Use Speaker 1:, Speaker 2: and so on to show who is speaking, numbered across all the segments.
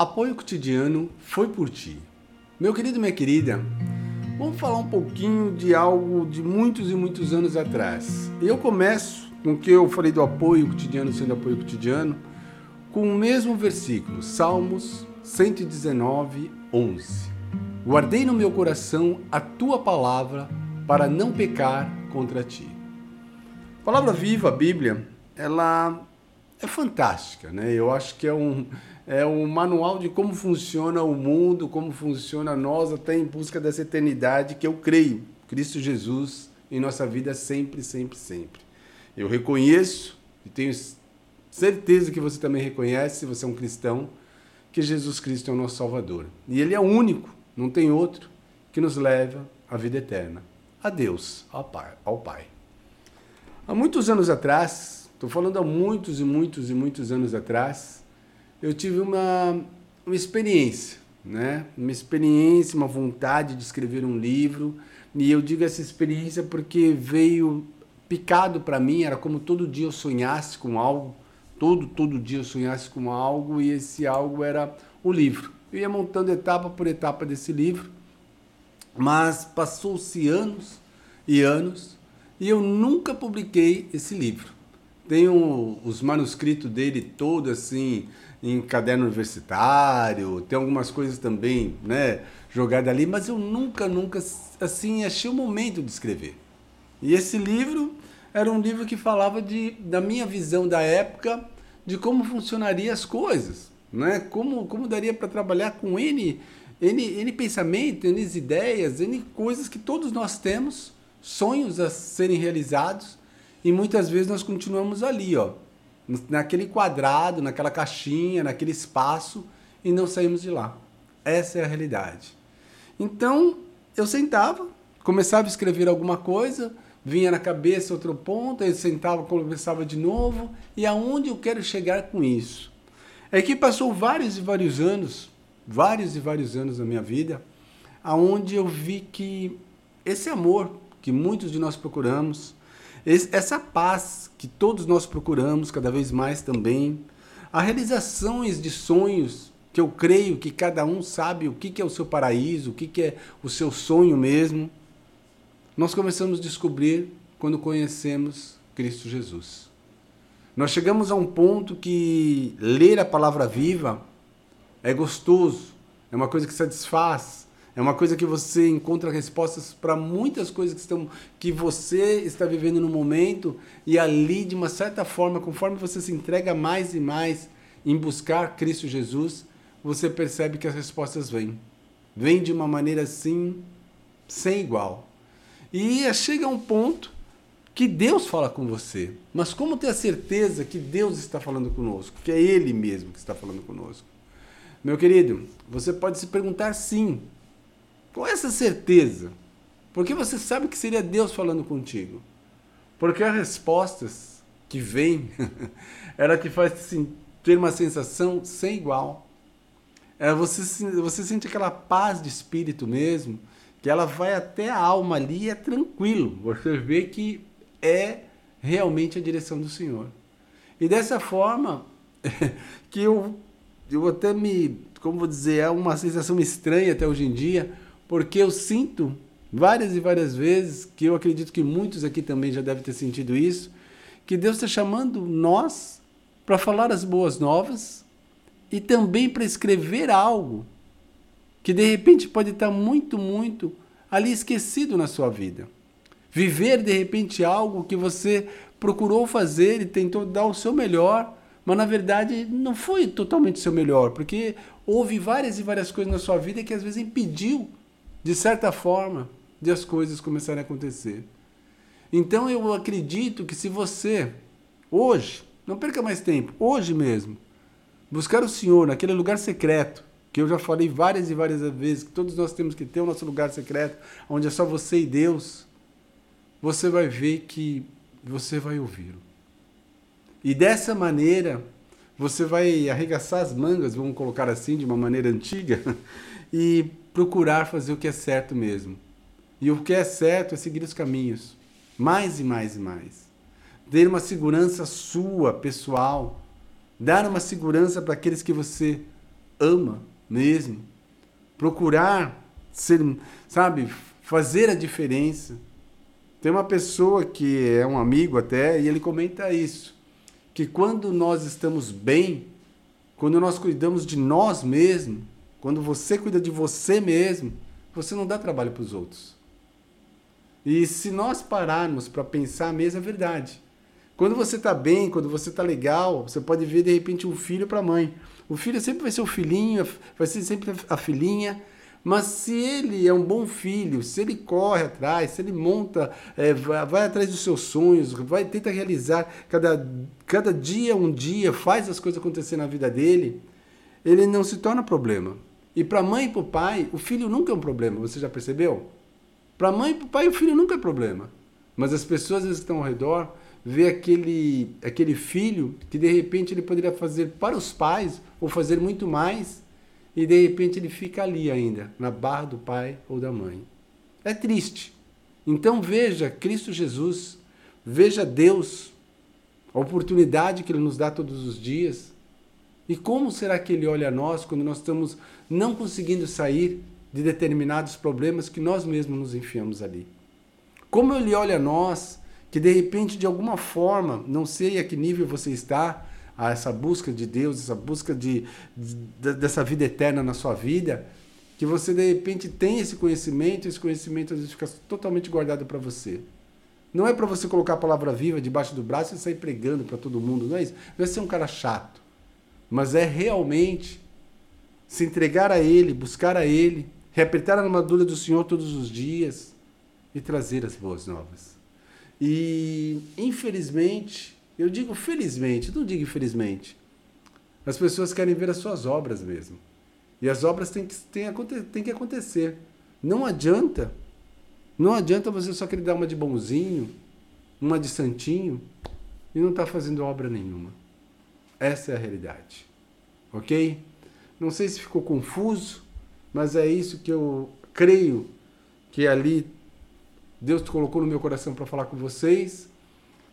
Speaker 1: Apoio cotidiano foi por ti. Meu querido e minha querida, vamos falar um pouquinho de algo de muitos e muitos anos atrás. E eu começo com o que eu falei do apoio cotidiano sendo apoio cotidiano, com o mesmo versículo, Salmos 119, 11. Guardei no meu coração a tua palavra para não pecar contra ti. A palavra viva, a Bíblia, ela é fantástica, né? Eu acho que é um, é um manual de como funciona o mundo, como funciona nós, até em busca dessa eternidade que eu creio, Cristo Jesus, em nossa vida sempre, sempre, sempre. Eu reconheço e tenho certeza que você também reconhece, se você é um cristão, que Jesus Cristo é o nosso Salvador. E Ele é o único, não tem outro, que nos leva à vida eterna, a Deus, ao Pai. Ao pai. Há muitos anos atrás, Estou falando há muitos e muitos e muitos anos atrás, eu tive uma, uma experiência, né? Uma experiência, uma vontade de escrever um livro. E eu digo essa experiência porque veio picado para mim, era como todo dia eu sonhasse com algo, todo todo dia eu sonhasse com algo e esse algo era o livro. Eu ia montando etapa por etapa desse livro, mas passou-se anos e anos e eu nunca publiquei esse livro. Tenho os manuscritos dele todo assim em caderno universitário, tem algumas coisas também, né, jogadas ali, mas eu nunca, nunca assim achei o momento de escrever. E esse livro era um livro que falava de, da minha visão da época de como funcionaria as coisas, né? Como como daria para trabalhar com N, N, N pensamento, N ideias, N coisas que todos nós temos, sonhos a serem realizados e muitas vezes nós continuamos ali, ó, naquele quadrado, naquela caixinha, naquele espaço e não saímos de lá. Essa é a realidade. Então, eu sentava, começava a escrever alguma coisa, vinha na cabeça outro ponto, aí sentava, começava de novo, e aonde eu quero chegar com isso? É que passou vários e vários anos, vários e vários anos na minha vida, aonde eu vi que esse amor que muitos de nós procuramos, essa paz que todos nós procuramos cada vez mais também, as realizações de sonhos que eu creio que cada um sabe o que é o seu paraíso, o que é o seu sonho mesmo, nós começamos a descobrir quando conhecemos Cristo Jesus. Nós chegamos a um ponto que ler a palavra viva é gostoso, é uma coisa que satisfaz, é uma coisa que você encontra respostas para muitas coisas que, estão, que você está vivendo no momento e ali, de uma certa forma, conforme você se entrega mais e mais em buscar Cristo Jesus, você percebe que as respostas vêm. Vêm de uma maneira assim, sem igual. E chega um ponto que Deus fala com você. Mas como ter a certeza que Deus está falando conosco, que é Ele mesmo que está falando conosco? Meu querido, você pode se perguntar sim, com essa certeza, porque você sabe que seria Deus falando contigo. Porque as respostas que vêm, ela que faz assim, ter uma sensação sem igual. É, você, você sente aquela paz de espírito mesmo, que ela vai até a alma ali e é tranquilo. Você vê que é realmente a direção do Senhor. E dessa forma, que eu, eu até me, como vou dizer, é uma sensação estranha até hoje em dia, porque eu sinto várias e várias vezes, que eu acredito que muitos aqui também já devem ter sentido isso, que Deus está chamando nós para falar as boas novas e também para escrever algo que de repente pode estar muito, muito ali esquecido na sua vida. Viver de repente algo que você procurou fazer e tentou dar o seu melhor, mas na verdade não foi totalmente o seu melhor, porque houve várias e várias coisas na sua vida que às vezes impediu de certa forma, de as coisas começarem a acontecer. Então eu acredito que se você, hoje, não perca mais tempo, hoje mesmo, buscar o Senhor naquele lugar secreto, que eu já falei várias e várias vezes, que todos nós temos que ter o nosso lugar secreto, onde é só você e Deus, você vai ver que você vai ouvi-lo. E dessa maneira, você vai arregaçar as mangas, vamos colocar assim, de uma maneira antiga, e procurar fazer o que é certo mesmo. E o que é certo é seguir os caminhos, mais e mais e mais. Ter uma segurança sua, pessoal, dar uma segurança para aqueles que você ama mesmo. Procurar ser, sabe, fazer a diferença. Tem uma pessoa que é um amigo até, e ele comenta isso, que quando nós estamos bem, quando nós cuidamos de nós mesmos, quando você cuida de você mesmo, você não dá trabalho para os outros. E se nós pararmos para pensar mesmo, é verdade. Quando você está bem, quando você está legal, você pode ver de repente um filho para a mãe. O filho sempre vai ser o filhinho, vai ser sempre a filhinha, mas se ele é um bom filho, se ele corre atrás, se ele monta, é, vai, vai, atrás dos seus sonhos, vai tenta realizar cada, cada dia um dia, faz as coisas acontecer na vida dele, ele não se torna problema. E para a mãe e para o pai, o filho nunca é um problema, você já percebeu? Para a mãe e para o pai, o filho nunca é problema. Mas as pessoas que estão ao redor vê aquele, aquele filho que de repente ele poderia fazer para os pais ou fazer muito mais e de repente ele fica ali ainda, na barra do pai ou da mãe. É triste. Então veja Cristo Jesus, veja Deus, a oportunidade que Ele nos dá todos os dias. E como será que Ele olha a nós quando nós estamos não conseguindo sair de determinados problemas que nós mesmos nos enfiamos ali? Como Ele olha a nós, que de repente, de alguma forma, não sei a que nível você está, a essa busca de Deus, essa busca de, de, dessa vida eterna na sua vida, que você de repente tem esse conhecimento, esse conhecimento às vezes fica totalmente guardado para você. Não é para você colocar a palavra viva debaixo do braço e sair pregando para todo mundo, não é isso. É ser um cara chato, mas é realmente se entregar a Ele, buscar a Ele, reapertar a armadura do Senhor todos os dias e trazer as boas novas. E, infelizmente, eu digo felizmente, não digo infelizmente. As pessoas querem ver as suas obras mesmo. E as obras têm que, têm, têm que acontecer. Não adianta. Não adianta você só querer dar uma de bonzinho, uma de santinho, e não estar tá fazendo obra nenhuma. Essa é a realidade. Ok? Não sei se ficou confuso, mas é isso que eu creio que ali Deus colocou no meu coração para falar com vocês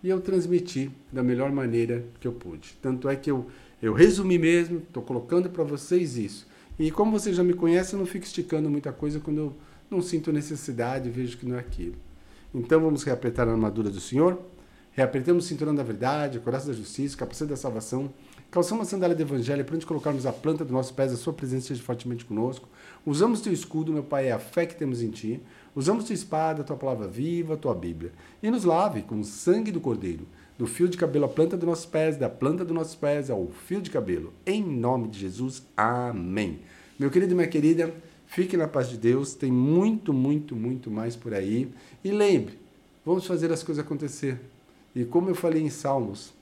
Speaker 1: e eu transmiti da melhor maneira que eu pude. Tanto é que eu, eu resumi mesmo, estou colocando para vocês isso. E como vocês já me conhecem, eu não fico esticando muita coisa quando eu não sinto necessidade vejo que não é aquilo. Então vamos reapertar a armadura do Senhor, reapertamos o cinturão da verdade, a coraça da justiça, o capacete da salvação, calçamos a sandália do evangelho para onde colocarmos a planta dos nossos pés, a sua presença esteja fortemente conosco. Usamos teu escudo, meu Pai, é a fé que temos em ti. Usamos tua espada, tua palavra viva, tua Bíblia. E nos lave com o sangue do Cordeiro, do fio de cabelo à planta dos nossos pés, da planta dos nossos pés ao fio de cabelo. Em nome de Jesus, amém. Meu querido e minha querida, fique na paz de Deus. Tem muito, muito, muito mais por aí. E lembre, vamos fazer as coisas acontecer. E como eu falei em Salmos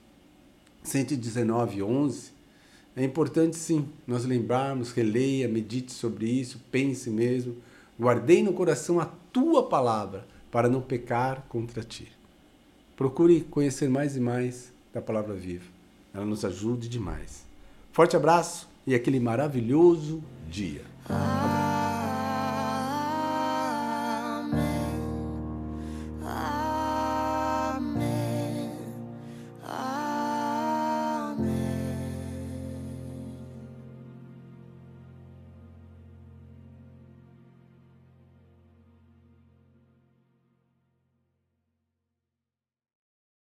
Speaker 1: 119, 11, é importante sim nós lembrarmos, releia, medite sobre isso, pense mesmo Guardei no coração a tua palavra para não pecar contra ti. Procure conhecer mais e mais da palavra viva. Ela nos ajude demais. Forte abraço e aquele maravilhoso dia.